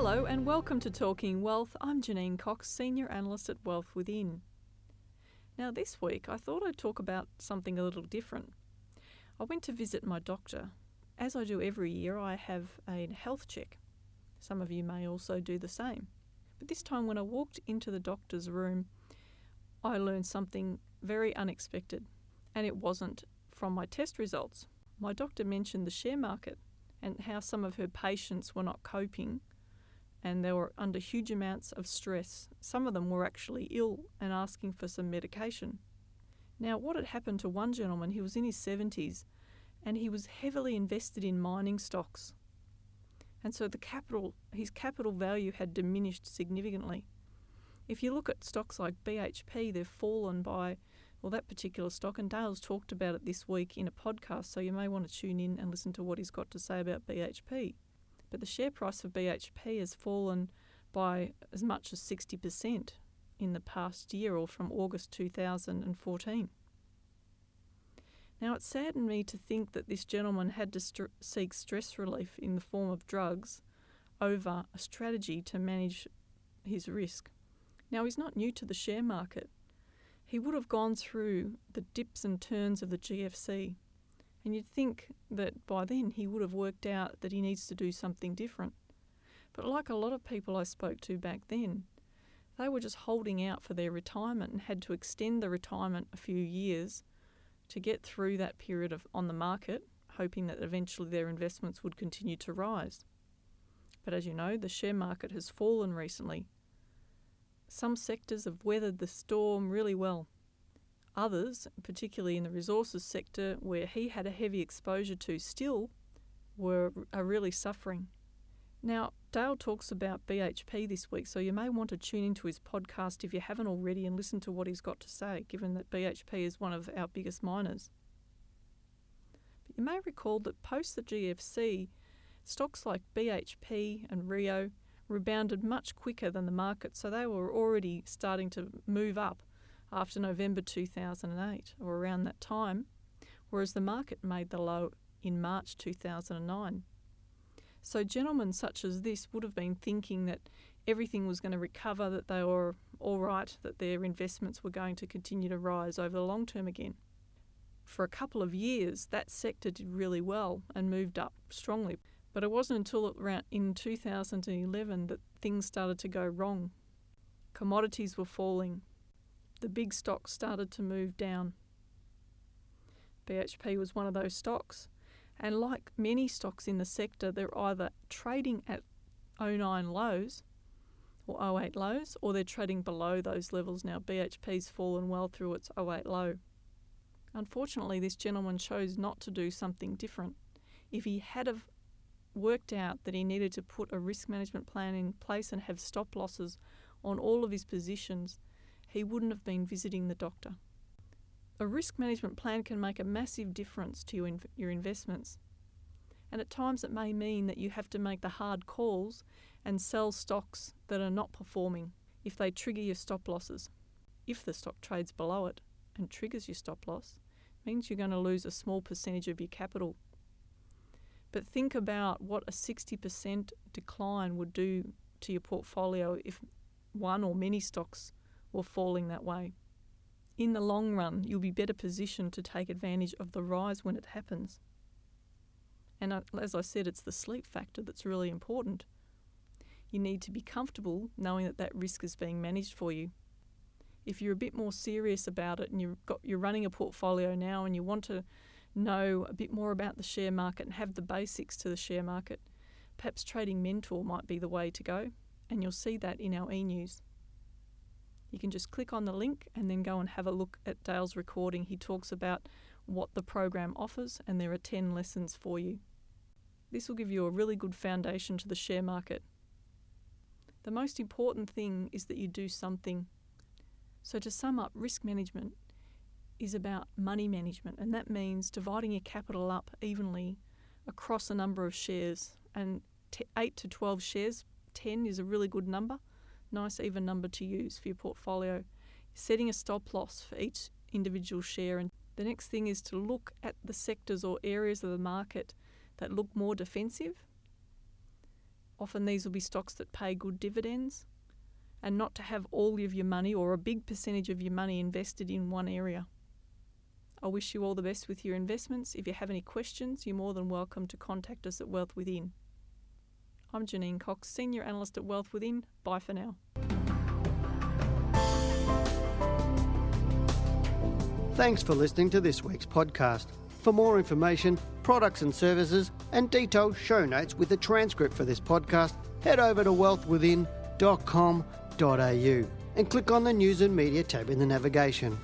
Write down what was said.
Hello and welcome to Talking Wealth. I'm Janine Cox, Senior Analyst at Wealth Within. Now, this week I thought I'd talk about something a little different. I went to visit my doctor. As I do every year, I have a health check. Some of you may also do the same. But this time, when I walked into the doctor's room, I learned something very unexpected, and it wasn't from my test results. My doctor mentioned the share market and how some of her patients were not coping and they were under huge amounts of stress. Some of them were actually ill and asking for some medication. Now, what had happened to one gentleman, he was in his 70s and he was heavily invested in mining stocks. And so the capital, his capital value had diminished significantly. If you look at stocks like BHP, they've fallen by, well, that particular stock, and Dale's talked about it this week in a podcast, so you may want to tune in and listen to what he's got to say about BHP but the share price of BHP has fallen by as much as 60% in the past year or from August 2014. Now, it saddened me to think that this gentleman had to st- seek stress relief in the form of drugs over a strategy to manage his risk. Now, he's not new to the share market. He would have gone through the dips and turns of the GFC and you'd think that by then he would have worked out that he needs to do something different. But like a lot of people I spoke to back then, they were just holding out for their retirement and had to extend the retirement a few years to get through that period of on the market, hoping that eventually their investments would continue to rise. But as you know, the share market has fallen recently. Some sectors have weathered the storm really well. Others, particularly in the resources sector, where he had a heavy exposure to, still were are really suffering. Now, Dale talks about BHP this week, so you may want to tune into his podcast if you haven't already and listen to what he's got to say, given that BHP is one of our biggest miners. But you may recall that post the GFC, stocks like BHP and Rio rebounded much quicker than the market, so they were already starting to move up after November 2008 or around that time, whereas the market made the low in March 2009. So, gentlemen such as this would have been thinking that everything was going to recover, that they were all right, that their investments were going to continue to rise over the long term again. For a couple of years, that sector did really well and moved up strongly. But it wasn't until around in 2011 that things started to go wrong. Commodities were falling, the big stocks started to move down. BHP was one of those stocks, and like many stocks in the sector, they're either trading at 09 lows or 08 lows, or they're trading below those levels now. BHP's fallen well through its 08 low. Unfortunately, this gentleman chose not to do something different. If he had have worked out that he needed to put a risk management plan in place and have stop losses on all of his positions, he wouldn't have been visiting the doctor. A risk management plan can make a massive difference to your, your investments. And at times it may mean that you have to make the hard calls and sell stocks that are not performing if they trigger your stop losses. If the stock trades below it and triggers your stop loss, means you're going to lose a small percentage of your capital. But think about what a 60% decline would do to your portfolio if one or many stocks or falling that way. In the long run, you'll be better positioned to take advantage of the rise when it happens. And uh, as I said, it's the sleep factor that's really important. You need to be comfortable knowing that that risk is being managed for you. If you're a bit more serious about it and you've got, you're running a portfolio now and you want to know a bit more about the share market and have the basics to the share market, perhaps Trading Mentor might be the way to go, and you'll see that in our e news. You can just click on the link and then go and have a look at Dale's recording. He talks about what the program offers, and there are 10 lessons for you. This will give you a really good foundation to the share market. The most important thing is that you do something So, to sum up, risk management is about money management, and that means dividing your capital up evenly across a number of shares. And t- 8 to 12 shares, 10 is a really good number, nice even number to use for your portfolio. Setting a stop loss for each individual share. And the next thing is to look at the sectors or areas of the market that look more defensive. Often these will be stocks that pay good dividends and not to have all of your money or a big percentage of your money invested in one area. I wish you all the best with your investments. If you have any questions, you're more than welcome to contact us at Wealth Within. I'm Janine Cox, Senior Analyst at Wealth Within. Bye for now. Thanks for listening to this week's podcast. For more information, products and services, and detailed show notes with a transcript for this podcast, head over to wealthwithin.com.au and click on the News and Media tab in the navigation.